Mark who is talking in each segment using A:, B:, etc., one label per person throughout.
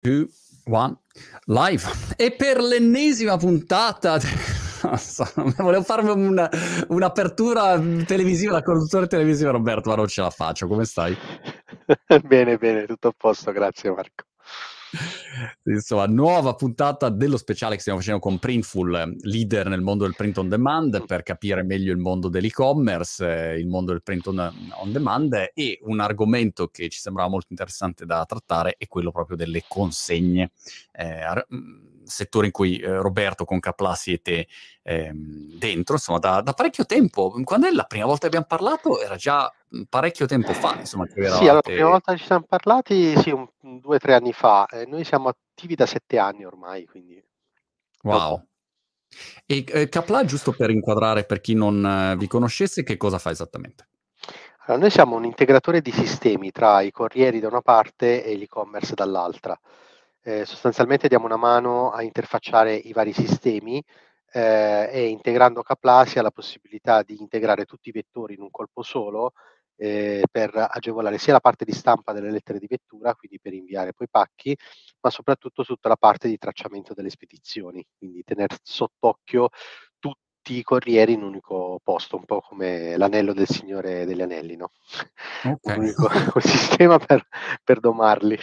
A: two, one, live. E per l'ennesima puntata... Non so, volevo farmi una, un'apertura televisiva, la conduttore televisiva Roberto, ma non ce la faccio. Come stai?
B: bene, bene, tutto a posto, grazie Marco.
A: Insomma, nuova puntata dello speciale che stiamo facendo con Printful, leader nel mondo del print on demand, per capire meglio il mondo dell'e-commerce, eh, il mondo del print on, on demand e un argomento che ci sembrava molto interessante da trattare è quello proprio delle consegne. Eh, settore in cui eh, Roberto con Capla siete ehm, dentro, insomma, da, da, parecchio tempo. Quando è la prima volta che abbiamo parlato? Era già parecchio tempo fa, insomma, che
B: eravate... Sì, allora, la prima volta ci siamo parlati, sì, un, due o tre anni fa. Eh, noi siamo attivi da sette anni ormai, quindi...
A: Wow. E eh, Capla, giusto per inquadrare per chi non eh, vi conoscesse, che cosa fa esattamente?
B: Allora, noi siamo un integratore di sistemi tra i corrieri da una parte e l'e-commerce dall'altra. Eh, sostanzialmente diamo una mano a interfacciare i vari sistemi eh, e integrando Capla ha la possibilità di integrare tutti i vettori in un colpo solo eh, per agevolare sia la parte di stampa delle lettere di vettura, quindi per inviare poi pacchi, ma soprattutto tutta la parte di tracciamento delle spedizioni, quindi tenere sott'occhio tutti i corrieri in un unico posto, un po' come l'anello del Signore degli Anelli, no? Okay. un unico sistema per, per domarli.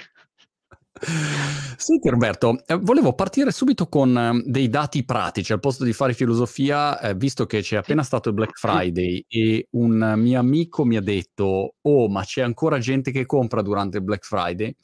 A: Senti Roberto, eh, volevo partire subito con eh, dei dati pratici al posto di fare filosofia, eh, visto che c'è appena stato il Black Friday e un mio amico mi ha detto, oh ma c'è ancora gente che compra durante il Black Friday?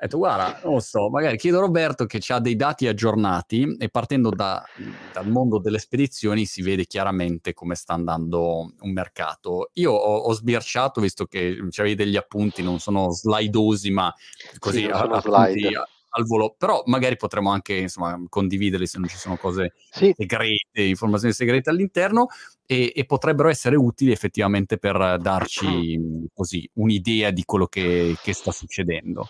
A: Ho detto, guarda, non lo so, magari chiedo a Roberto che ha dei dati aggiornati e partendo da, dal mondo delle spedizioni si vede chiaramente come sta andando un mercato. Io ho, ho sbirciato, visto che avevi degli appunti, non sono slidosi, ma così sì, a, slide. al volo, però magari potremmo anche insomma, condividerli se non ci sono cose sì. segrete, informazioni segrete all'interno e, e, potrebbero essere utili effettivamente per darci così un'idea di quello che, che sta succedendo.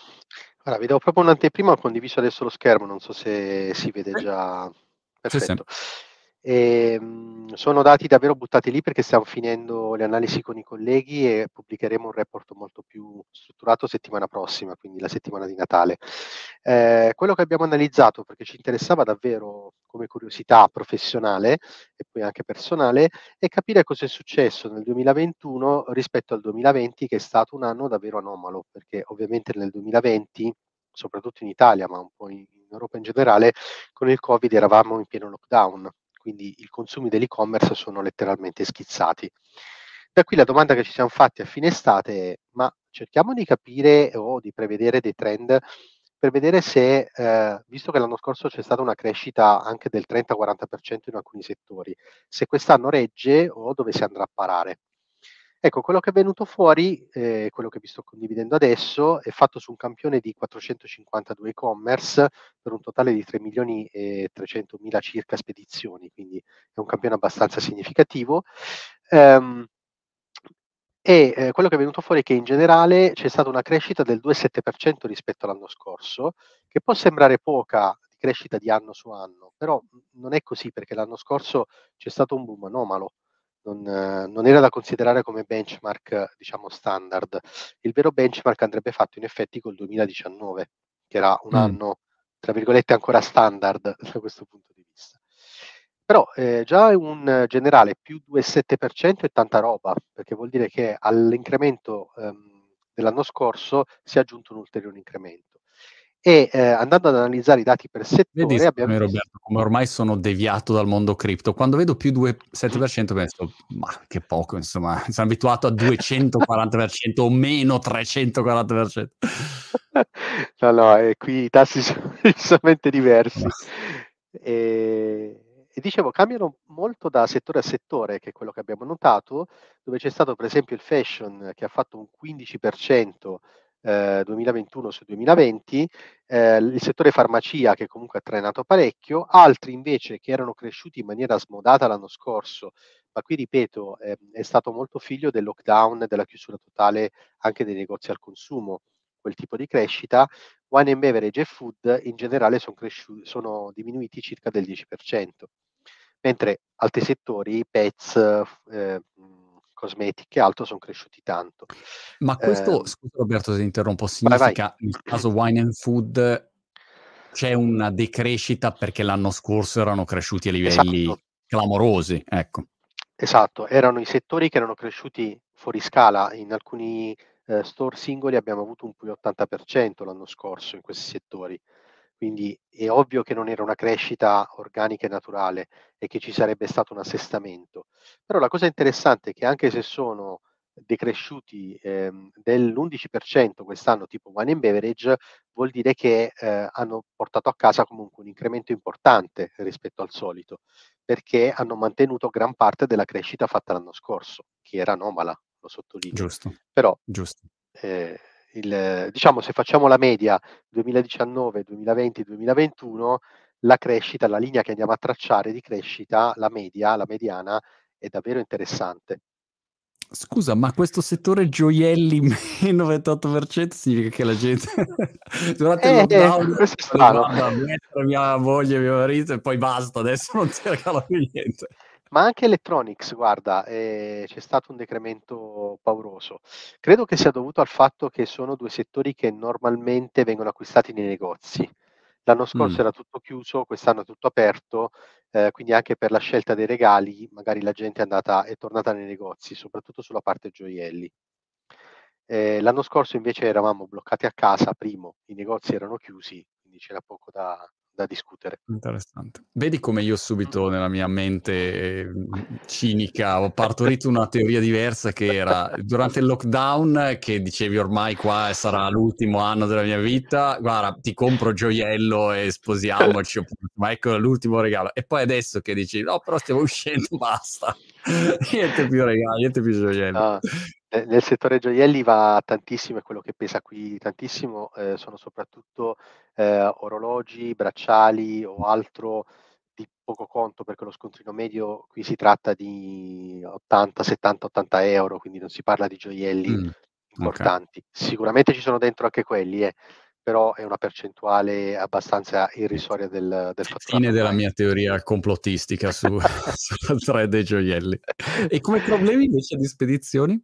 B: Allora, vi do proprio un'anteprima, ho condiviso adesso lo schermo, non so se si vede già. Perfetto. Sì, sì. E, ehm, sono dati davvero buttati lì perché stiamo finendo le analisi con i colleghi e pubblicheremo un report molto più strutturato settimana prossima, quindi la settimana di Natale. Eh, quello che abbiamo analizzato, perché ci interessava davvero come curiosità professionale e poi anche personale, è capire cosa è successo nel 2021 rispetto al 2020, che è stato un anno davvero anomalo, perché ovviamente nel 2020 soprattutto in Italia, ma un po' in Europa in generale, con il Covid eravamo in pieno lockdown quindi i consumi dell'e-commerce sono letteralmente schizzati. Da qui la domanda che ci siamo fatti a fine estate è, ma cerchiamo di capire o di prevedere dei trend per vedere se, eh, visto che l'anno scorso c'è stata una crescita anche del 30-40% in alcuni settori, se quest'anno regge o dove si andrà a parare. Ecco, quello che è venuto fuori, eh, quello che vi sto condividendo adesso, è fatto su un campione di 452 e-commerce per un totale di 3 milioni e 300 mila circa spedizioni, quindi è un campione abbastanza significativo. Um, e eh, quello che è venuto fuori è che in generale c'è stata una crescita del 2,7% rispetto all'anno scorso, che può sembrare poca crescita di anno su anno, però non è così perché l'anno scorso c'è stato un boom anomalo non, non, era da considerare come benchmark, diciamo, standard. Il vero benchmark andrebbe fatto in effetti col 2019, che era un mm. anno, tra virgolette, ancora standard da questo punto di vista. Però eh, già un generale più 2,7% è tanta roba, perché vuol dire che all'incremento ehm, dell'anno scorso si è aggiunto un ulteriore incremento e eh, andando ad analizzare i dati per settore
A: Vedi, abbiamo visto... Roberto, come ormai sono deviato dal mondo cripto, quando vedo più 2,7% penso, ma che poco, insomma, sono abituato a 240% o meno 340%.
B: no, no, eh, qui i tassi sono decisamente diversi. E, e dicevo, cambiano molto da settore a settore, che è quello che abbiamo notato, dove c'è stato per esempio il fashion che ha fatto un 15% 2021 eh, su 2020, eh, il settore farmacia che comunque ha trainato parecchio, altri invece che erano cresciuti in maniera smodata l'anno scorso, ma qui ripeto eh, è stato molto figlio del lockdown, della chiusura totale anche dei negozi al consumo, quel tipo di crescita, wine and beverage e food in generale sono, cresciuti, sono diminuiti circa del 10%, mentre altri settori, pets, eh, cosmetiche e altro sono cresciuti tanto.
A: Ma questo, eh, scusa Roberto se interrompo, significa vai, vai. nel caso wine and food c'è una decrescita perché l'anno scorso erano cresciuti a livelli esatto. clamorosi, ecco.
B: Esatto, erano i settori che erano cresciuti fuori scala, in alcuni eh, store singoli abbiamo avuto un più 80% l'anno scorso in questi settori, quindi è ovvio che non era una crescita organica e naturale e che ci sarebbe stato un assestamento. Però la cosa interessante è che anche se sono decresciuti ehm, dell'11% quest'anno tipo wine and beverage, vuol dire che eh, hanno portato a casa comunque un incremento importante rispetto al solito, perché hanno mantenuto gran parte della crescita fatta l'anno scorso, che era anomala, lo sottolineo.
A: Giusto.
B: Però,
A: Giusto.
B: Eh, il, diciamo, se facciamo la media 2019, 2020, 2021, la crescita, la linea che andiamo a tracciare di crescita, la media, la mediana, è davvero interessante.
A: Scusa, ma questo settore gioielli meno 28% significa che la gente durante eh, il lockdown eh,
B: strano.
A: a mettere mia moglie, mio marito e poi basta, adesso non ti regalo più niente.
B: Ma anche electronics, guarda, eh, c'è stato un decremento pauroso. Credo che sia dovuto al fatto che sono due settori che normalmente vengono acquistati nei negozi. L'anno scorso mm. era tutto chiuso, quest'anno è tutto aperto, eh, quindi anche per la scelta dei regali magari la gente è, andata, è tornata nei negozi, soprattutto sulla parte gioielli. Eh, l'anno scorso invece eravamo bloccati a casa, primo, i negozi erano chiusi, quindi c'era poco da, da discutere.
A: Interessante. Vedi come io subito nella mia mente eh, cinica ho partorito una teoria diversa che era durante il lockdown che dicevi ormai qua sarà l'ultimo anno della mia vita, guarda ti compro gioiello e sposiamoci, ma ecco l'ultimo regalo. E poi adesso che dici no però stiamo uscendo, basta, niente più regali, niente più gioiello.
B: No. Nel settore gioielli va tantissimo, è quello che pesa qui tantissimo, eh, sono soprattutto eh, orologi, bracciali o altro di poco conto, perché lo scontrino medio qui si tratta di 80, 70, 80 euro, quindi non si parla di gioielli mm, importanti. Okay. Sicuramente ci sono dentro anche quelli, eh, però è una percentuale abbastanza irrisoria del, del
A: Fine della mia teoria complottistica su, sulla thread dei gioielli. E come problemi invece di spedizioni?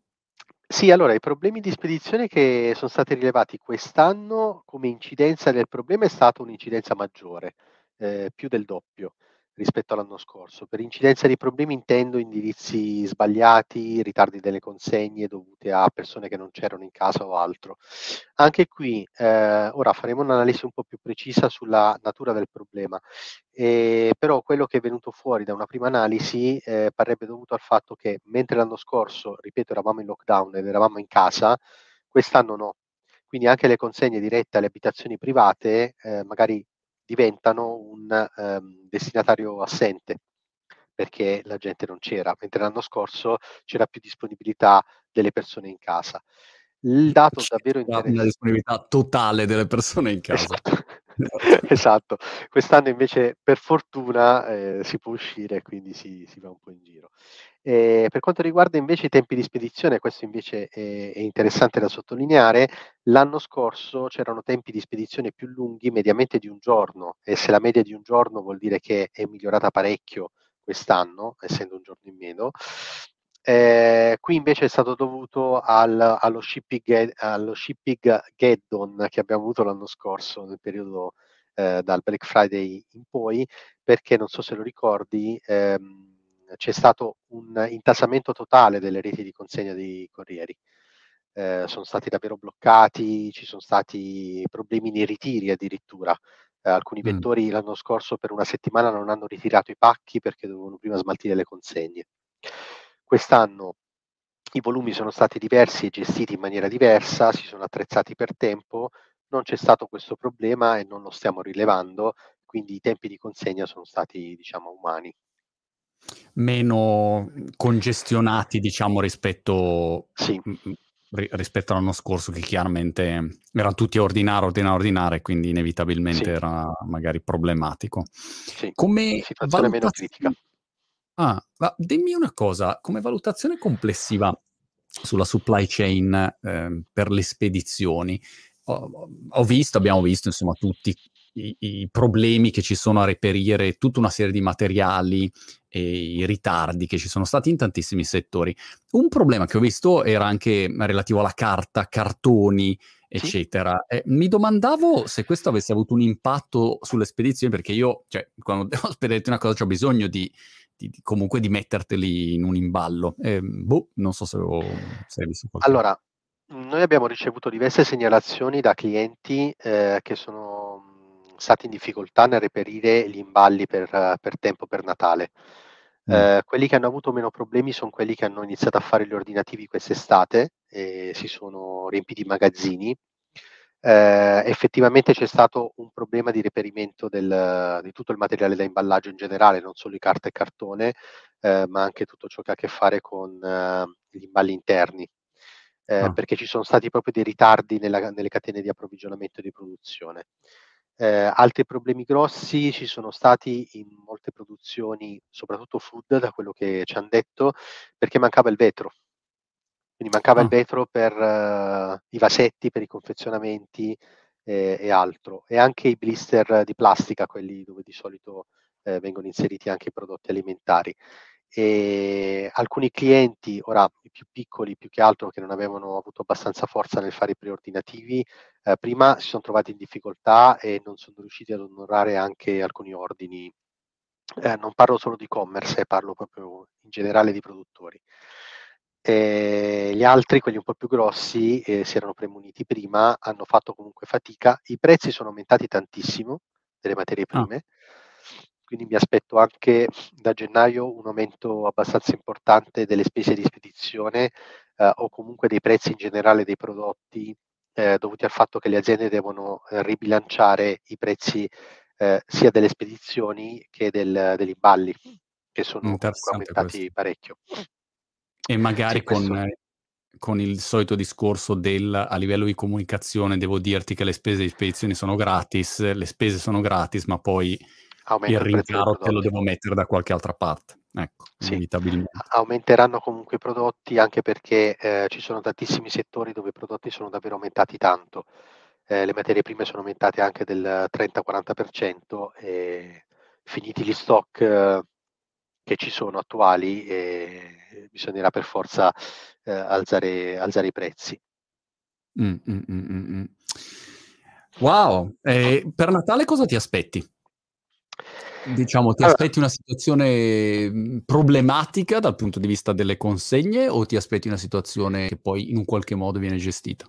B: Sì, allora i problemi di spedizione che sono stati rilevati quest'anno come incidenza del problema è stata un'incidenza maggiore, eh, più del doppio rispetto all'anno scorso. Per incidenza di problemi intendo indirizzi sbagliati, ritardi delle consegne dovute a persone che non c'erano in casa o altro. Anche qui eh, ora faremo un'analisi un po' più precisa sulla natura del problema, eh, però quello che è venuto fuori da una prima analisi eh, parrebbe dovuto al fatto che mentre l'anno scorso, ripeto, eravamo in lockdown ed eravamo in casa, quest'anno no. Quindi anche le consegne dirette alle abitazioni private eh, magari diventano un um, destinatario assente perché la gente non c'era, mentre l'anno scorso c'era più disponibilità delle persone in casa. Il dato c'è davvero interessante.
A: Una disponibilità totale delle persone in casa.
B: Esatto. esatto. Quest'anno invece per fortuna eh, si può uscire, quindi si, si, va un po' in giro. Eh, per quanto riguarda invece i tempi di spedizione, questo invece è, è, interessante da sottolineare, l'anno scorso c'erano tempi di spedizione più lunghi, mediamente di un giorno, e se la media di un giorno vuol dire che è migliorata parecchio quest'anno, essendo un giorno in meno, eh, qui invece è stato dovuto al, allo, shipping, allo shipping Geddon che abbiamo avuto l'anno scorso, nel periodo eh, dal Black Friday in poi, perché non so se lo ricordi, ehm, c'è stato un intasamento totale delle reti di consegna dei corrieri. Eh, sono stati davvero bloccati, ci sono stati problemi nei ritiri addirittura. Eh, alcuni mm. vettori l'anno scorso per una settimana non hanno ritirato i pacchi perché dovevano prima smaltire le consegne. Quest'anno i volumi sono stati diversi e gestiti in maniera diversa, si sono attrezzati per tempo, non c'è stato questo problema e non lo stiamo rilevando, quindi i tempi di consegna sono stati diciamo umani
A: meno congestionati, diciamo, rispetto,
B: sì.
A: rispetto all'anno scorso, che chiaramente erano tutti a ordinare, ordinare, ordinare, quindi inevitabilmente sì. era magari problematico.
B: Sì, come situazione meno critica.
A: Ah, ma dimmi una cosa, come valutazione complessiva sulla supply chain eh, per le spedizioni, ho, ho, visto, abbiamo visto, insomma, tutti i, i, problemi che ci sono a reperire tutta una serie di materiali e i ritardi che ci sono stati in tantissimi settori. Un problema che ho visto era anche relativo alla carta, cartoni eccetera. Eh, mi domandavo se questo avesse avuto un impatto sulle spedizioni, perché io, cioè, quando devo spedire una cosa, ho bisogno di, di, di, comunque di metterteli in un imballo. Eh, boh, non so se, ho, se hai visto qualcosa.
B: Allora, noi abbiamo ricevuto diverse segnalazioni da clienti eh, che sono stati in difficoltà nel reperire gli imballi per, per tempo per Natale. Mm. Eh, quelli che hanno avuto meno problemi sono quelli che hanno iniziato a fare gli ordinativi quest'estate e si sono riempiti i magazzini. Eh, effettivamente c'è stato un problema di reperimento del, di tutto il materiale da imballaggio in generale, non solo di carta e cartone, eh, ma anche tutto ciò che ha a che fare con eh, gli imballi interni, eh, ah. perché ci sono stati proprio dei ritardi nella, nelle catene di approvvigionamento e di produzione. Eh, altri problemi grossi ci sono stati in molte produzioni, soprattutto food, da quello che ci hanno detto, perché mancava il vetro. Quindi mancava ah. il vetro per uh, i vasetti, per i confezionamenti eh, e altro. E anche i blister di plastica, quelli dove di solito eh, vengono inseriti anche i prodotti alimentari e alcuni clienti, ora i più piccoli più che altro che non avevano avuto abbastanza forza nel fare i preordinativi, eh, prima si sono trovati in difficoltà e non sono riusciti ad onorare anche alcuni ordini. Eh, non parlo solo di e-commerce, parlo proprio in generale di produttori. E gli altri, quelli un po' più grossi, eh, si erano premuniti prima, hanno fatto comunque fatica. I prezzi sono aumentati tantissimo delle materie ah. prime. Ah quindi mi aspetto anche da gennaio un aumento abbastanza importante delle spese di spedizione eh, o comunque dei prezzi in generale dei prodotti eh, dovuti al fatto che le aziende devono eh, ribilanciare i prezzi eh, sia delle spedizioni che del, degli imballi, che sono aumentati questo. parecchio.
A: E magari sì, con, con, il solito discorso del a livello di comunicazione devo dirti che le spese di spedizione sono gratis, le spese sono gratis, ma poi Aumenta il rincaro te lo devo mettere da qualche altra parte. Ecco,
B: sì. inevitabilmente. Aumenteranno comunque i prodotti anche perché eh, ci sono tantissimi settori dove i prodotti sono davvero aumentati tanto. Eh, le materie prime sono aumentate anche del 30-40% e finiti gli stock eh, che ci sono attuali bisognerà per forza eh, alzare, alzare, i prezzi.
A: Mm, mm, mm, mm, mm. wow, per Natale cosa ti aspetti? Diciamo, ti allora, aspetti una situazione mhmm, problematica dal punto di vista delle consegne o ti aspetti una situazione che poi in un qualche modo viene gestita?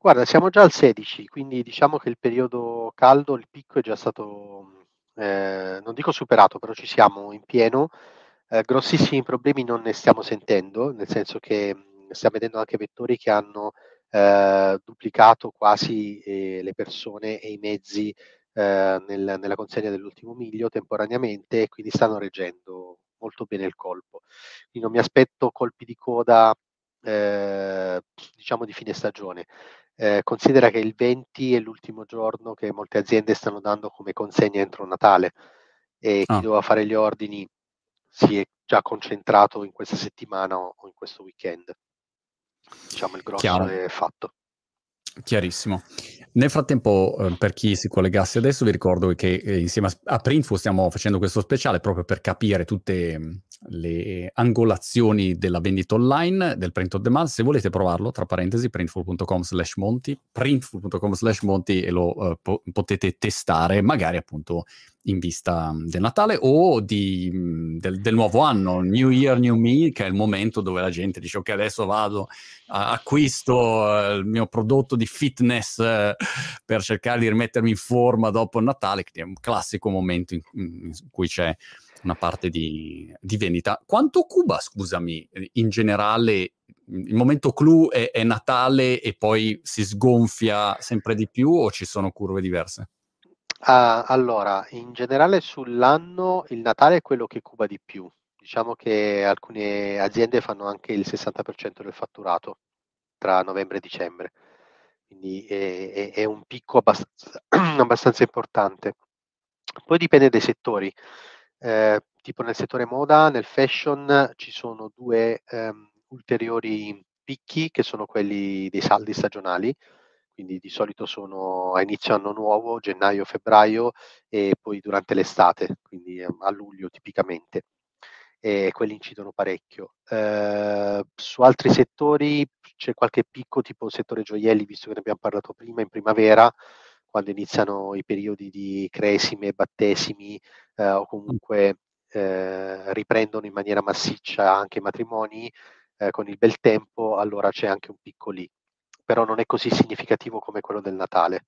B: Guarda, siamo già al 16, quindi diciamo che il periodo caldo, il picco è già stato, eh, non dico superato, però ci siamo in pieno. Eh, grossissimi problemi non ne stiamo sentendo, nel senso che mhmm, stiamo vedendo anche vettori che hanno eh, duplicato quasi eh, le persone e i mezzi eh, nel, nella consegna dell'ultimo miglio temporaneamente e quindi stanno reggendo molto bene il colpo. Quindi non mi aspetto colpi di coda eh, diciamo di fine stagione. Eh, considera che il 20 è l'ultimo giorno che molte aziende stanno dando come consegna entro Natale e chi ah. doveva fare gli ordini si è già concentrato in questa settimana o in questo weekend. Diciamo il grosso Chiaro. è fatto.
A: Chiarissimo. Nel frattempo, eh, per chi si collegasse adesso, vi ricordo che eh, insieme a, Printful stiamo facendo questo speciale proprio per capire tutte mh, le angolazioni della vendita online del print on demand. Se volete provarlo, tra parentesi, printful.com slash monti, printful.com slash monti e lo uh, po- potete testare, magari appunto in vista del Natale o di, del, del, nuovo anno, New Year, New Me, che è il momento dove la gente dice ok adesso vado, a, acquisto uh, il mio prodotto di fitness uh, per cercare di rimettermi in forma dopo il Natale, che è un classico momento in, in cui c'è una parte di, di, vendita. Quanto Cuba, scusami, in generale, il momento clou è, è Natale e poi si sgonfia sempre di più o ci sono curve diverse?
B: Ah, allora, in generale sull'anno il Natale è quello che cuba di più. Diciamo che alcune aziende fanno anche il 60% del fatturato tra novembre e dicembre, quindi è, è, è un picco abbastanza, abbastanza, importante. Poi dipende dai settori, eh, tipo nel settore moda, nel fashion ci sono due ehm, ulteriori picchi che sono quelli dei saldi stagionali, quindi di solito sono a inizio anno nuovo, gennaio-febbraio e poi durante l'estate, quindi ehm, a luglio tipicamente. E quelli incidono parecchio. Eh, su altri settori c'è qualche picco tipo settore gioielli, visto che ne abbiamo parlato prima, in primavera, quando iniziano i periodi di cresime, battesimi eh, o comunque eh, riprendono in maniera massiccia anche i matrimoni eh, con il bel tempo, allora c'è anche un picco lì, però non è così significativo come quello del Natale.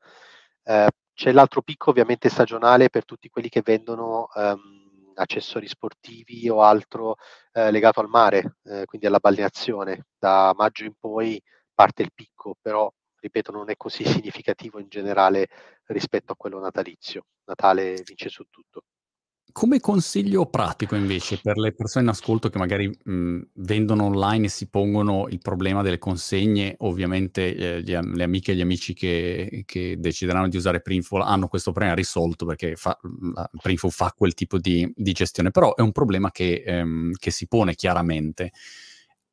B: Eh, c'è l'altro picco ovviamente stagionale per tutti quelli che vendono ehm, accessori sportivi o altro eh, legato al mare, eh, quindi alla balneazione. Da maggio in poi parte il picco, però ripeto non è così significativo in generale rispetto a quello natalizio. Natale vince su tutto.
A: Come consiglio pratico invece per le persone in ascolto che magari, mhmm, vendono online e si pongono il problema delle consegne, ovviamente, ehm, gli le amiche e gli amici che che decideranno di usare Printful hanno questo problema risolto perché fa Printful fa quel tipo di di gestione, però è un problema che ehm, che si pone chiaramente.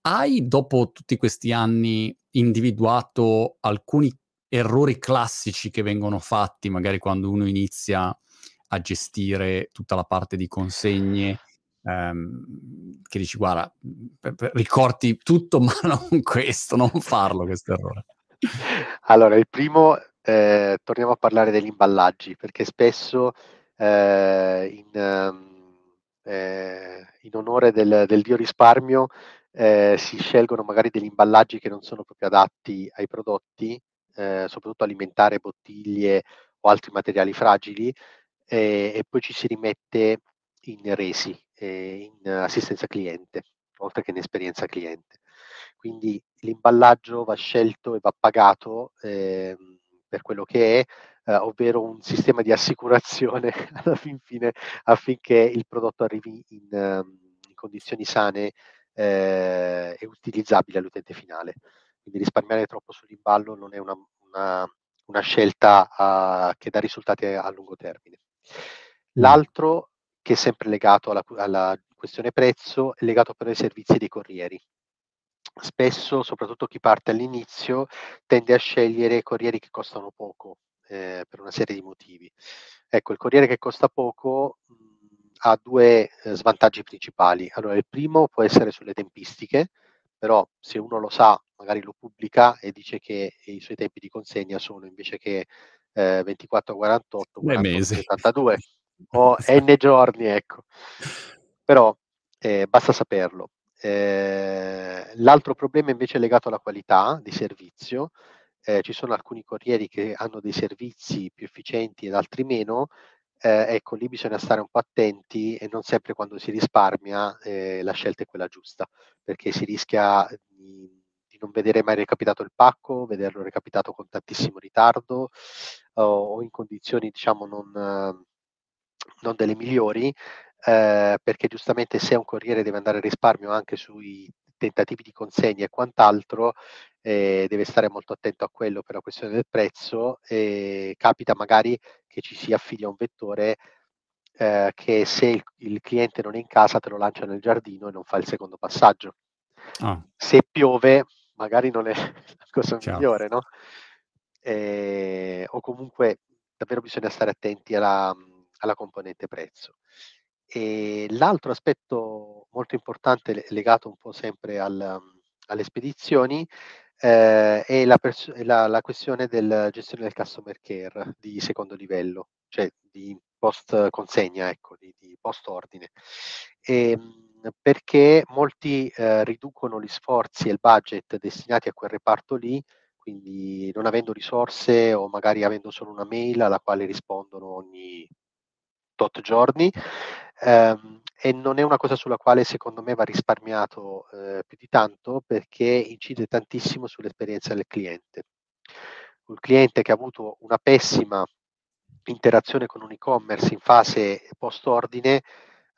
A: Hai, dopo tutti questi anni, individuato alcuni errori classici che vengono fatti magari quando uno inizia a gestire tutta la parte di consegne, ehm, che dici guarda, ricordi tutto ma non questo, non farlo questo errore.
B: Allora, il primo, ehm, torniamo a parlare degli imballaggi, perché spesso, ehm, in ehm, in onore del del dio risparmio, ehm, si scelgono magari degli imballaggi che non sono proprio adatti ai prodotti, ehm, soprattutto alimentare, bottiglie o altri materiali fragili, e, e poi ci si rimette in resi, eh, in assistenza cliente, oltre che in esperienza cliente. Quindi l'imballaggio va scelto e va pagato eh, per quello che è, eh, ovvero un sistema di assicurazione alla fin fine affinché il prodotto arrivi in, in condizioni sane eh, e utilizzabili all'utente finale. Quindi risparmiare troppo sull'imballo non è una, una, una scelta uh, che dà risultati a lungo termine. L'altro, che è sempre legato alla, alla questione prezzo, è legato però ai servizi dei corrieri. Spesso, soprattutto chi parte all'inizio, tende a scegliere corrieri che costano poco eh, per una serie di motivi. Ecco, il corriere che costa poco mh, ha due eh, svantaggi principali. Allora, il primo può essere sulle tempistiche, però se uno lo sa, magari lo pubblica e dice che i suoi tempi di consegna sono invece che eh, 24 48, 48 72 o n giorni, ecco. Però eh, basta saperlo. Eh, l'altro problema invece è legato alla qualità di servizio. Eh, ci sono alcuni corrieri che hanno dei servizi più efficienti ed altri meno. Eh, ecco, lì bisogna stare un po' attenti e non sempre quando si risparmia eh, la scelta è quella giusta, perché si rischia di non vedere mai recapitato il pacco, vederlo recapitato con tantissimo ritardo o, o in condizioni diciamo non, non delle migliori, eh, perché giustamente se un corriere deve andare a risparmio anche sui tentativi di consegna e quant'altro, eh, deve stare molto attento a quello per la questione del prezzo e capita magari che ci si affidi a un vettore eh, che se il, il, cliente non è in casa te lo lancia nel giardino e non fa il secondo passaggio. Oh. Se piove magari non è la cosa Ciao. migliore, no? Eh, o comunque davvero bisogna stare attenti alla, alla componente prezzo. E l'altro aspetto molto importante legato un po' sempre al, alle spedizioni eh, è, la, pers- la, la, questione della gestione del customer care di secondo livello, cioè di post consegna, ecco, di, di post ordine. E, ehm, perché molti eh, riducono gli sforzi e il budget destinati a quel reparto lì, quindi non avendo risorse o magari avendo solo una mail alla quale rispondono ogni tot giorni. Ehm, e non è una cosa sulla quale secondo me va risparmiato eh, più di tanto perché incide tantissimo sull'esperienza del cliente. Un cliente che ha avuto una pessima interazione con un e-commerce in fase post ordine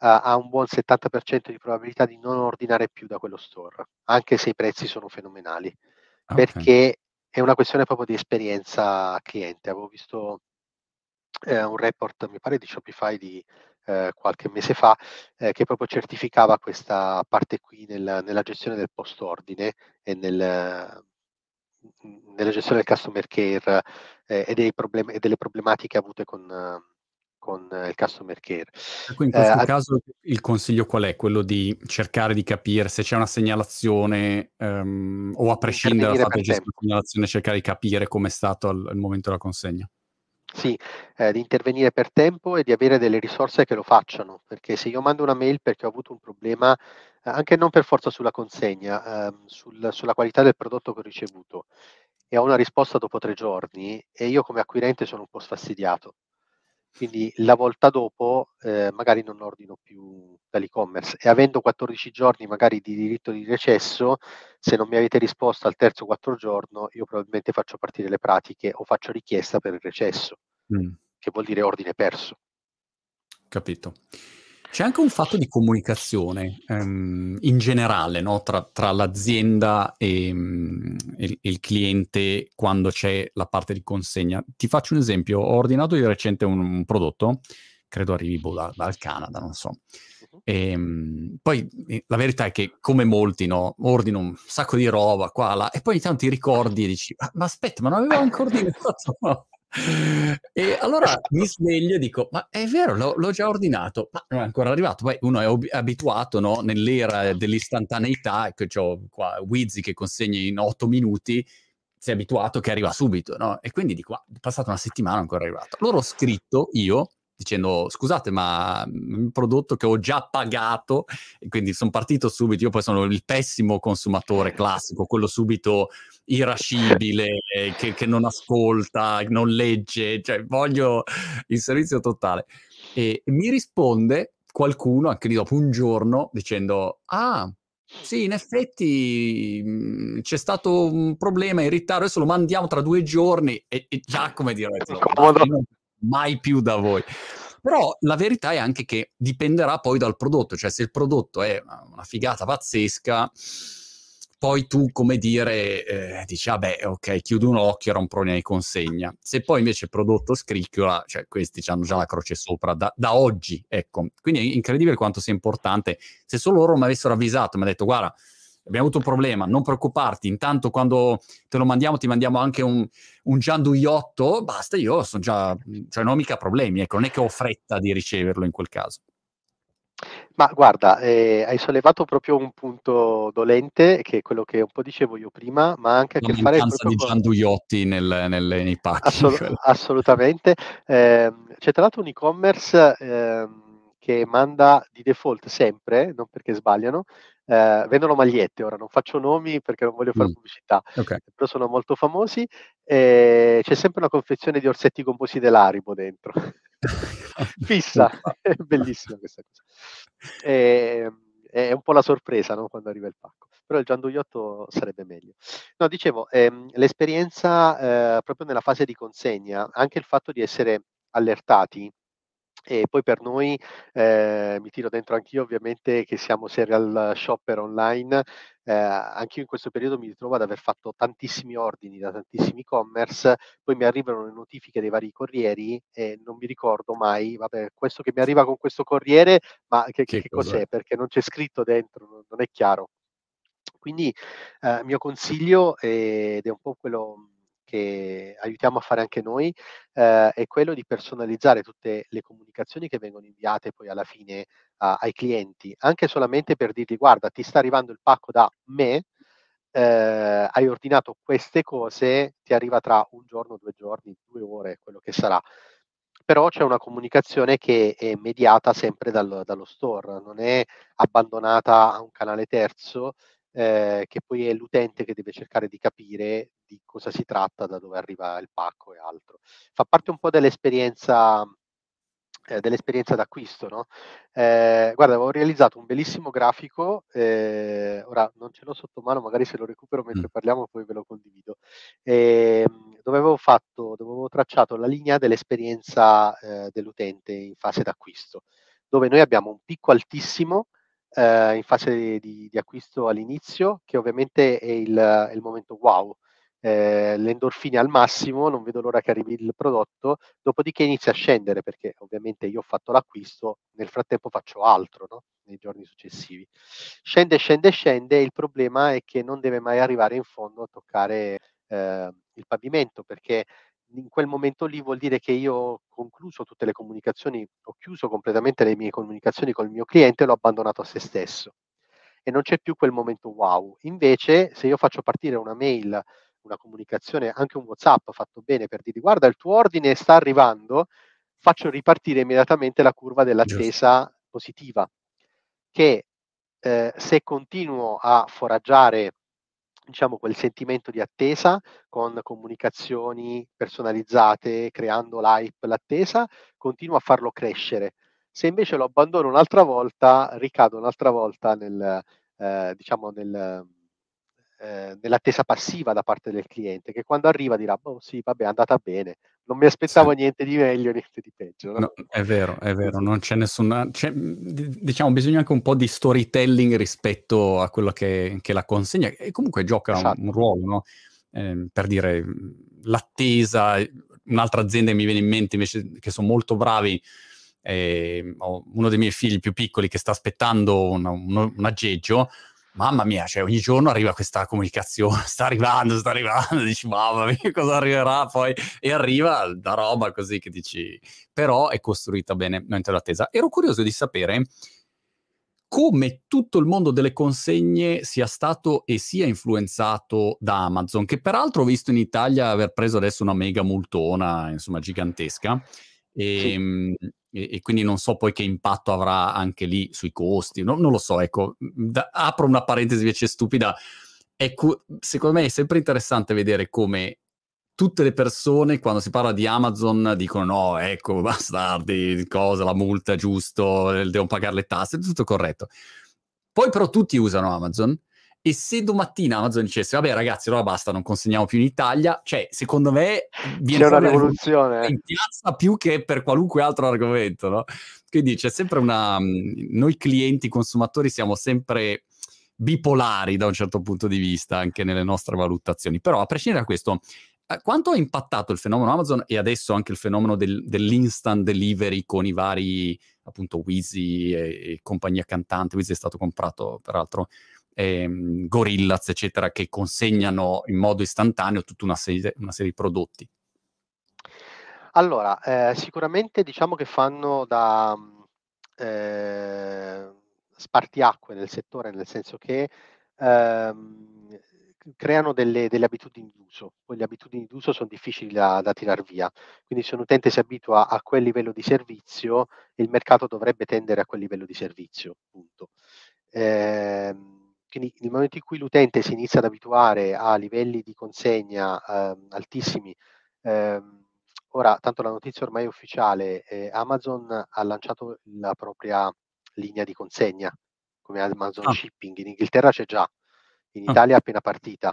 B: ha un buon 70% di probabilità di non ordinare più da quello store, anche se i prezzi sono fenomenali, okay. perché è una questione proprio di esperienza cliente. Avevo visto eh, un report, mi pare, di Shopify di eh, qualche mese fa, eh, che proprio certificava questa parte qui nel, nella gestione del post ordine e nel, nella gestione del customer care eh, e, problem- e, delle problematiche avute con, con eh, il customer care.
A: Ecco, in questo eh, caso il consiglio qual è? Quello di cercare di capire se c'è una segnalazione um, o a prescindere dal fatto che c'è segnalazione, cercare di capire come è stato al, al momento della consegna.
B: Sì, eh, di intervenire per tempo e di avere delle risorse che lo facciano, perché se io mando una mail perché ho avuto un problema, eh, anche non per forza sulla consegna, ehm, sul, sulla qualità del prodotto che ho ricevuto, e ho una risposta dopo tre giorni, e io come acquirente sono un po' sfastidiato. Quindi la volta dopo eh, magari non ordino più dall'e-commerce e avendo 14 giorni magari di diritto di recesso, se non mi avete risposto al terzo o quarto giorno, io probabilmente faccio partire le pratiche o faccio richiesta per il recesso, mm. che vuol dire ordine perso.
A: Capito. C'è anche un fatto di comunicazione um, in generale no? tra, tra, l'azienda e, e, il cliente quando c'è la parte di consegna. Ti faccio un esempio, ho ordinato di recente un, un prodotto, credo arrivi boh, da, dal Canada, non so. E, um, poi eh, la verità è che come molti no, ordino un sacco di roba qua, là, e poi ogni tanto ti ricordi e dici, ma, ma aspetta, ma non avevo ancora ordinato? e allora mi sveglio e dico: Ma è vero, l'ho, l'ho già ordinato, ma non è ancora arrivato. Poi uno è ob- abituato no? nell'era dell'istantaneità, che ho qua Wizzy che consegna in otto minuti. Sei abituato che arriva subito, no? E quindi dico: Ma è passata una settimana, ancora arrivato. Allora ho scritto io dicendo scusate ma un prodotto che ho già pagato e quindi sono partito subito io poi sono il pessimo consumatore classico quello subito irascibile che, che non ascolta non legge cioè voglio il servizio totale. E mi risponde qualcuno anche lì dopo un giorno dicendo ah sì, in effetti mh, c'è stato un problema in ritardo, adesso lo mandiamo tra due giorni. E, e già come dire, mai più da voi. Però la verità è anche che dipenderà poi dal prodotto, cioè se il prodotto è una figata pazzesca, poi tu, come dire, eh, dici, vabbè, ah ok, chiudo un occhio, era un problema di consegna. Se poi invece il prodotto scricchiola, cioè questi hanno già la croce sopra da, da, oggi, ecco. Quindi è incredibile quanto sia importante. Se solo loro mi avessero avvisato, mi ha detto, guarda, abbiamo avuto un problema, non preoccuparti, intanto quando te lo mandiamo ti mandiamo anche un, un gianduiotto, basta, io sono già, cioè non ho mica problemi, ecco, non è che ho fretta di riceverlo in quel caso.
B: Ma guarda, eh, hai sollevato proprio un punto dolente, che è quello che un po' dicevo io prima, ma anche a che fare
A: con... di gianduiotti nel, nel, nei pacchi.
B: Assol- assolutamente. Eh, c'è tra l'altro un e-commerce eh, che manda di default sempre, non perché sbagliano, eh, vendono magliette, ora non faccio nomi perché non voglio fare mm. pubblicità, okay. però sono molto famosi. Eh, c'è sempre una confezione di orsetti composti dell'Aribo dentro. Fissa, è bellissima questa cosa. Eh, è un po' la sorpresa no? quando arriva il pacco, però il gianduiotto sarebbe meglio. No, dicevo, ehm, l'esperienza eh, proprio nella fase di consegna, anche il fatto di essere allertati e poi per noi, eh, mi tiro dentro anch'io ovviamente che siamo serial shopper online, eh, anch'io in questo periodo mi ritrovo ad aver fatto tantissimi ordini da tantissimi e-commerce, poi mi arrivano le notifiche dei vari corrieri e non mi ricordo mai, vabbè, questo che mi arriva con questo corriere, ma che, che, che cos'è? Perché non c'è scritto dentro, non, non è chiaro. Quindi eh, il mio consiglio, ed è un po' quello che aiutiamo a fare anche noi eh, è quello di personalizzare tutte le comunicazioni che vengono inviate poi alla fine a, ai clienti, anche solamente per dirgli guarda ti sta arrivando il pacco da me, eh, hai ordinato queste cose, ti arriva tra un giorno, due giorni, due ore, quello che sarà. Però c'è una comunicazione che è mediata sempre dal, dallo store, non è abbandonata a un canale terzo, eh, che poi è l'utente che deve cercare di capire di cosa si tratta, da dove arriva il pacco e altro. Fa parte un po' dell'esperienza, eh, dell'esperienza d'acquisto. No? Eh, guarda, avevo realizzato un bellissimo grafico, eh, ora non ce l'ho sotto mano, magari se lo recupero mentre parliamo poi ve lo condivido, ehm, dove avevo, fatto, dove avevo tracciato la linea dell'esperienza eh, dell'utente in fase d'acquisto, dove noi abbiamo un picco altissimo eh, in fase di, di, acquisto all'inizio, che ovviamente è il, è il momento wow, eh, le endorfine al massimo, non vedo l'ora che arrivi il prodotto, dopodiché inizia a scendere perché ovviamente io ho fatto l'acquisto, nel frattempo faccio altro no? nei giorni successivi. Scende, scende, scende, il problema è che non deve mai arrivare in fondo a toccare eh, il pavimento perché in quel momento lì vuol dire che io ho concluso tutte le comunicazioni, ho chiuso completamente le mie comunicazioni col mio cliente e l'ho abbandonato a se stesso. E non c'è più quel momento wow. Invece, se io faccio partire una mail, una comunicazione, anche un WhatsApp fatto bene per dire guarda il tuo ordine sta arrivando, faccio ripartire immediatamente la curva dell'attesa Giusto. positiva, che eh, se continuo a foraggiare diciamo, quel sentimento di attesa con comunicazioni personalizzate, creando l'hype, l'attesa, continuo a farlo crescere. Se invece lo abbandono un'altra volta, ricado un'altra volta nel, eh, diciamo nel, eh, nell'attesa passiva da parte del cliente, che quando arriva dirà, boh sì, vabbè, è andata bene, non mi aspettavo sì. niente di meglio, niente di peggio. No?
A: No, è vero, è vero, non c'è nessuna... C'è, diciamo, bisogna anche un po' di storytelling rispetto a quello che, che la consegna, e comunque gioca esatto. un, un, ruolo, no? Eh, per dire, l'attesa, un'altra azienda mi viene in mente invece che sono molto bravi, eh, ho uno dei miei figli più piccoli che sta aspettando un, un, un aggeggio, mamma mia, cioè ogni giorno arriva questa comunicazione, sta arrivando, sta arrivando, dici mamma mia cosa arriverà poi e arriva da roba così che dici, però è costruita bene mentre l'attesa. Ero curioso di sapere come tutto il mondo delle consegne sia stato e sia influenzato da Amazon, che peraltro ho visto in Italia aver preso adesso una mega multona, insomma gigantesca. E, sì. Ehm, e, e, quindi non so poi che impatto avrà anche lì sui costi, no, non lo so, ecco, da, apro una parentesi invece stupida, ecco, secondo me è sempre interessante vedere come tutte le persone quando si parla di Amazon dicono no, ecco, bastardi, cosa, la multa, giusto, devono pagare le tasse, tutto corretto. Poi però tutti usano Amazon e se domattina Amazon dicesse, vabbè ragazzi, allora basta, non consegniamo più in Italia, cioè, secondo me
B: viene una rivoluzione
A: in piazza più che per qualunque altro argomento, no? Quindi c'è sempre una... Noi clienti, consumatori, siamo sempre bipolari da un certo punto di vista, anche nelle nostre valutazioni. Però, a prescindere da questo, eh, quanto ha impattato il fenomeno Amazon e adesso anche il fenomeno del, dell'instant delivery con i vari, appunto, Wheezy e, e compagnia cantante? Wheezy è stato comprato, peraltro, ehm, Gorillaz, eccetera, che consegnano in modo istantaneo tutta una serie, una serie di prodotti?
B: Allora, eh, sicuramente diciamo che fanno da eh, spartiacque nel settore, nel senso che ehm, creano delle, delle, abitudini d'uso. Poi le abitudini d'uso sono difficili da, da tirar via. Quindi se un utente si abitua a quel livello di servizio, il mercato dovrebbe tendere a quel livello di servizio. Punto. Eh, quindi nel momento in cui l'utente si inizia ad abituare a livelli di consegna eh, altissimi, ehm, ora tanto la notizia ormai è ufficiale, eh, Amazon ha lanciato la propria linea di consegna come Amazon ah. Shipping, in Inghilterra c'è già, in ah. Italia è appena partita.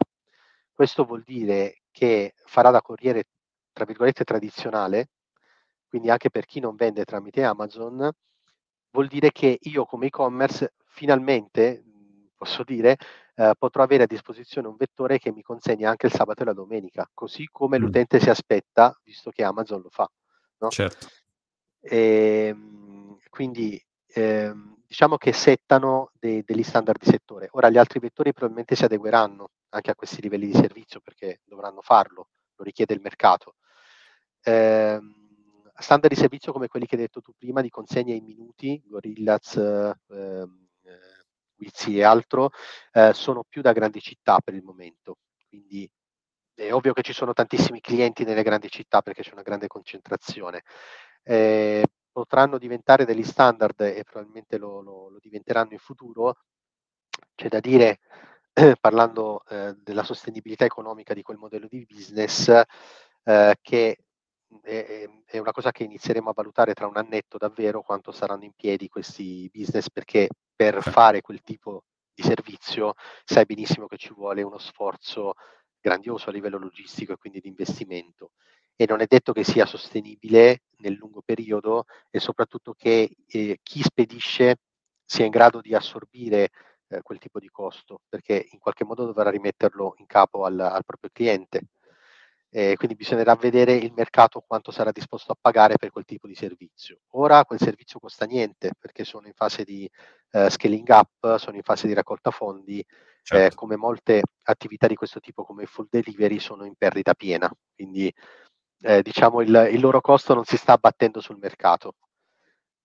B: Questo vuol dire che farà da corriere, tra virgolette, tradizionale, quindi anche per chi non vende tramite Amazon, vuol dire che io come e-commerce finalmente posso dire, eh, potrò avere a disposizione un vettore che mi consegna anche il sabato e la domenica, così come mm. l'utente si aspetta, visto che Amazon lo fa. No?
A: Certo.
B: E, ehm, quindi ehm, diciamo che settano dei, degli standard di settore. Ora gli altri vettori probabilmente si adegueranno anche a questi livelli di servizio perché dovranno farlo, lo richiede il mercato. Eh, standard di servizio come quelli che hai detto tu prima, di consegna in minuti, Gorillaz, eh, Wizzy e altro, eh, sono più da grandi città per il momento. Quindi è ovvio che ci sono tantissimi clienti nelle grandi città perché c'è una grande concentrazione. Eh, potranno diventare degli standard e probabilmente lo, lo, lo diventeranno in futuro. C'è da dire, eh, parlando eh, della sostenibilità economica di quel modello di business, eh, che è, è, una cosa che inizieremo a valutare tra un annetto davvero quanto saranno in piedi questi business perché per fare quel tipo di servizio sai benissimo che ci vuole uno sforzo grandioso a livello logistico e quindi di investimento. E non è detto che sia sostenibile nel lungo periodo e soprattutto che eh, chi spedisce sia in grado di assorbire eh, quel tipo di costo perché in qualche modo dovrà rimetterlo in capo al, al proprio cliente eh, quindi bisognerà vedere il mercato quanto sarà disposto a pagare per quel tipo di servizio. Ora quel servizio costa niente perché sono in fase di eh, scaling up, sono in fase di raccolta fondi, eh, certo. come molte attività di questo tipo come full delivery sono in perdita piena, quindi eh, diciamo il, il, loro costo non si sta abbattendo sul mercato.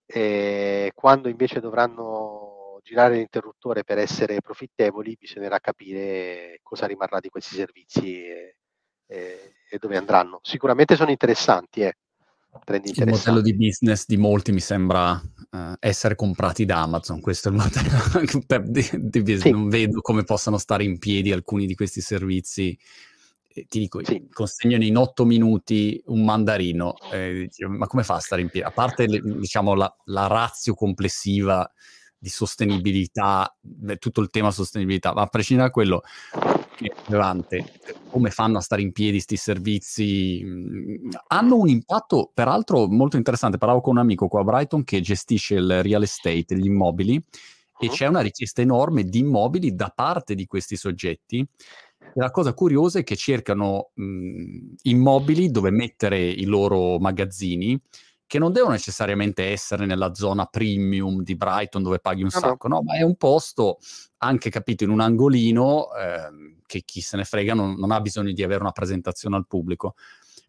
B: E quando invece dovranno girare l'interruttore per essere profittevoli, bisognerà capire cosa rimarrà di questi servizi e, e, e dove andranno. Sicuramente sono interessanti, eh.
A: Il modello di business di molti mi sembra uh, essere comprati da Amazon, questo è il modello di, di business. Sì. Non vedo come possano stare in piedi alcuni di questi servizi ti dico, sì. consegnano in otto minuti un mandarino, eh, ma come fa a stare in piedi? A parte diciamo, la, la razio complessiva di sostenibilità, tutto il tema sostenibilità, ma a prescindere da quello, rilevante, come fanno a stare in piedi questi servizi? Hanno un impatto, peraltro, molto interessante. Parlavo con un amico qua a Brighton che gestisce il real estate, gli immobili, e c'è una richiesta enorme di immobili da parte di questi soggetti la cosa curiosa è che cercano mh, immobili dove mettere i loro magazzini che non devono necessariamente essere nella zona premium di Brighton dove paghi un ah, sacco, no, ma è un posto anche capito in un angolino eh, che chi se ne frega non, non, ha bisogno di avere una presentazione al pubblico.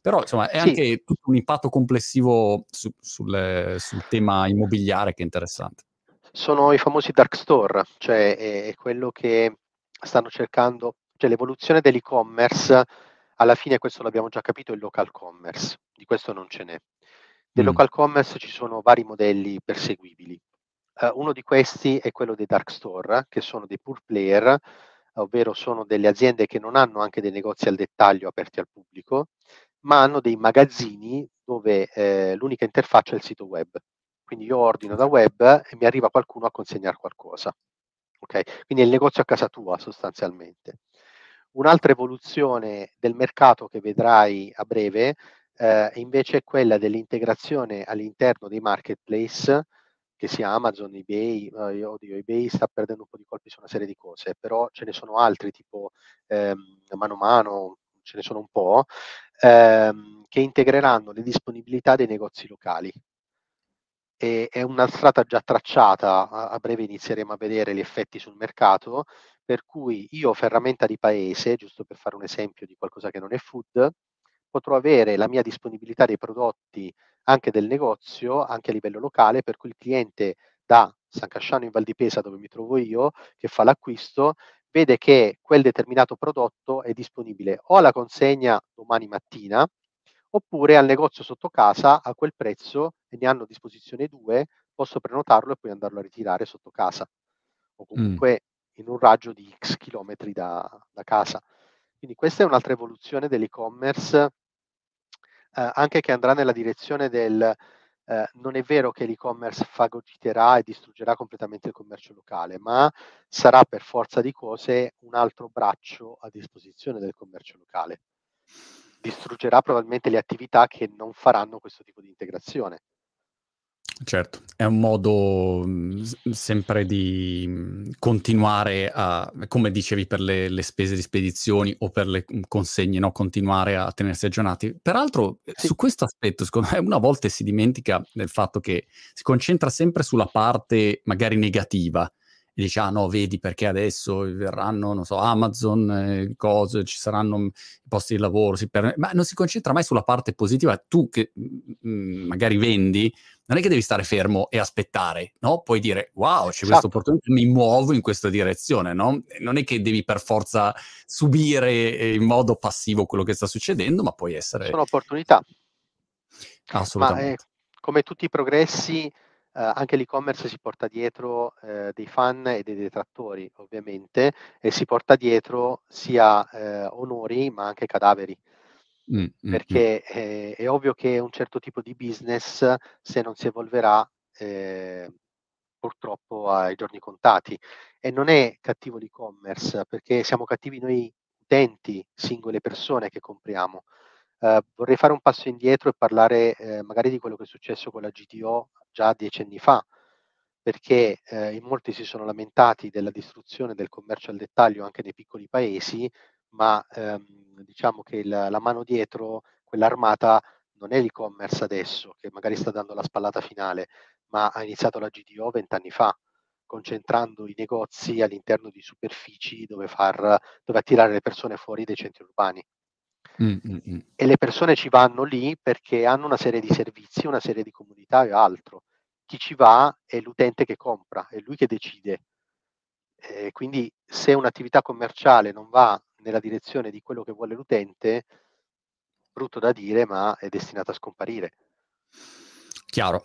A: Però insomma è sì. anche tutto un impatto complessivo su, sul, sul tema immobiliare che è interessante.
B: Sono i famosi dark store, cioè è quello che stanno cercando cioè l'evoluzione dell'e-commerce, alla fine questo l'abbiamo già capito, è il local commerce, di questo non ce n'è. Del mm. local commerce ci sono vari modelli perseguibili. Uh, uno di questi è quello dei dark store, che sono dei pure player, ovvero sono delle aziende che non hanno anche dei negozi al dettaglio aperti al pubblico, ma hanno dei magazzini dove eh, l'unica interfaccia è il sito web. Quindi io ordino da web e mi arriva qualcuno a consegnare qualcosa. Okay? Quindi è il negozio a casa tua sostanzialmente. Un'altra evoluzione del mercato che vedrai a breve eh, invece è quella dell'integrazione all'interno dei marketplace, che sia Amazon, eBay, eh, odio, eBay sta perdendo un po' di colpi su una serie di cose, però ce ne sono altri tipo ehm, mano a mano, ce ne sono un po', ehm, che integreranno le disponibilità dei negozi locali. E, è una strada già tracciata, a, a breve inizieremo a vedere gli effetti sul mercato, per cui io ferramenta di paese, giusto per fare un esempio di qualcosa che non è food, potrò avere la mia disponibilità dei prodotti anche del negozio, anche a livello locale, per cui il cliente da San Casciano in Val di Pesa, dove mi trovo io, che fa l'acquisto, vede che quel determinato prodotto è disponibile o alla consegna domani mattina, oppure al negozio sotto casa a quel prezzo e ne hanno a disposizione due, posso prenotarlo e poi andarlo a ritirare sotto casa. O mm. comunque in un raggio di X chilometri da, da casa. Quindi questa è un'altra evoluzione dell'e-commerce, eh, anche che andrà nella direzione del eh, non è vero che l'e-commerce fagociterà e distruggerà completamente il commercio locale, ma sarà per forza di cose un altro braccio a disposizione del commercio locale. Distruggerà probabilmente le attività che non faranno questo tipo di integrazione.
A: Certo, è un modo mh, sempre di mh, continuare a, come dicevi per le, le, spese di spedizioni o per le consegne, no? continuare a tenersi aggiornati. Peraltro, sì. su questo aspetto, secondo me, una volta si dimentica del fatto che si concentra sempre sulla parte magari negativa e dice, ah no, vedi perché adesso verranno, non so, Amazon, eh, cose, ci saranno mm, posti di lavoro, si per... ma non si concentra mai sulla parte positiva. Tu che mh, mm, magari vendi, non è che devi stare fermo e aspettare, no? Puoi dire, wow, c'è esatto. questa opportunità, mi muovo in questa direzione, no? Non è che devi per forza subire eh, in modo passivo quello che sta succedendo, ma puoi essere...
B: Sono opportunità.
A: Assolutamente.
B: Ma, eh, come tutti i progressi, anche l'e-commerce si porta dietro uh, dei fan e dei detrattori, ovviamente, e si porta dietro sia uh, onori ma anche cadaveri. Mm, mm, mm. perché mm. È, ovvio che un certo tipo di business, se non si evolverà, eh, purtroppo ha i giorni contati. E non è cattivo l'e-commerce, perché siamo cattivi noi utenti, singole persone che compriamo. Uh, vorrei fare un passo indietro e parlare eh, magari di quello che è successo con la GTO già dieci anni fa, perché eh, in molti si sono lamentati della distruzione del commercio al dettaglio anche nei piccoli paesi, ma ehm, diciamo che la, la mano dietro, quell'armata, non è l'e-commerce adesso, che magari sta dando la spallata finale, ma ha iniziato la GDO vent'anni fa, concentrando i negozi all'interno di superfici dove, far, dove attirare le persone fuori dai centri urbani. Mm, mm, mm. E le persone ci vanno lì perché hanno una serie di servizi, una serie di comunità e altro. Chi ci va è l'utente che compra, è lui che decide. E quindi se un'attività commerciale non va nella direzione di quello che vuole l'utente, brutto da dire, ma è destinata a scomparire.
A: Chiaro.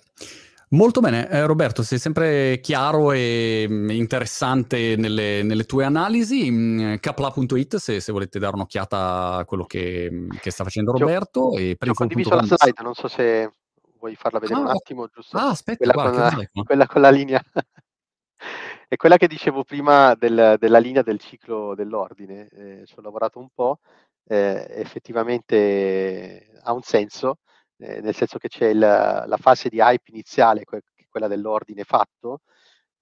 A: Molto bene, eh, Roberto, sei sempre chiaro e mm, interessante nelle, nelle, tue analisi. Mm, Capla.it se, se, volete dare un'occhiata a quello che, mm, che sta facendo Roberto. Ho,
B: e ho condiviso la slide, non so se vuoi farla vedere ah, un attimo, giusto?
A: Ah, aspetta, quella,
B: guarda, con, la, quella con la linea. è quella che dicevo prima del, della linea del ciclo dell'ordine. Eh, ci ho lavorato un po', eh, effettivamente ha un senso eh, nel senso che c'è il, la fase di hype iniziale, que- quella dell'ordine fatto,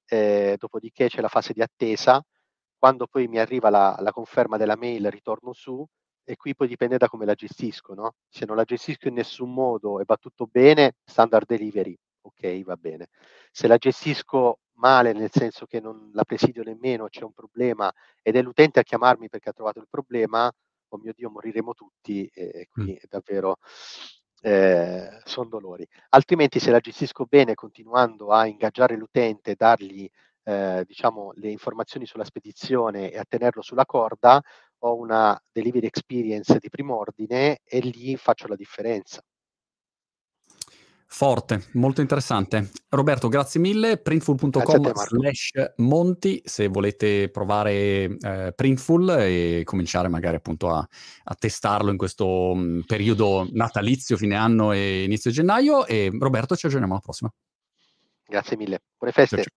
B: eh, dopodiché c'è la fase di attesa, quando poi mi arriva la, la, conferma della mail ritorno su e qui poi dipende da come la gestisco, no? Se non la gestisco in nessun modo e va tutto bene, standard delivery, ok, va bene. Se la gestisco male, nel senso che non la presidio nemmeno, c'è un problema ed è l'utente a chiamarmi perché ha trovato il problema, oh mio Dio, moriremo tutti e, e qui mm. è davvero eh, sono dolori. Altrimenti se la gestisco bene continuando a ingaggiare l'utente, dargli eh, diciamo, le informazioni sulla spedizione e a tenerlo sulla corda, ho una delivery experience di primo ordine e lì faccio la differenza.
A: Forte, molto interessante. Roberto, grazie mille. Printful.com slash Monti se volete provare eh, Printful e cominciare magari appunto a, a testarlo in questo mh, mm, periodo natalizio, fine anno e inizio gennaio. E Roberto, ci aggiorniamo alla prossima.
B: Grazie mille. Buone feste. Ciao, ciao.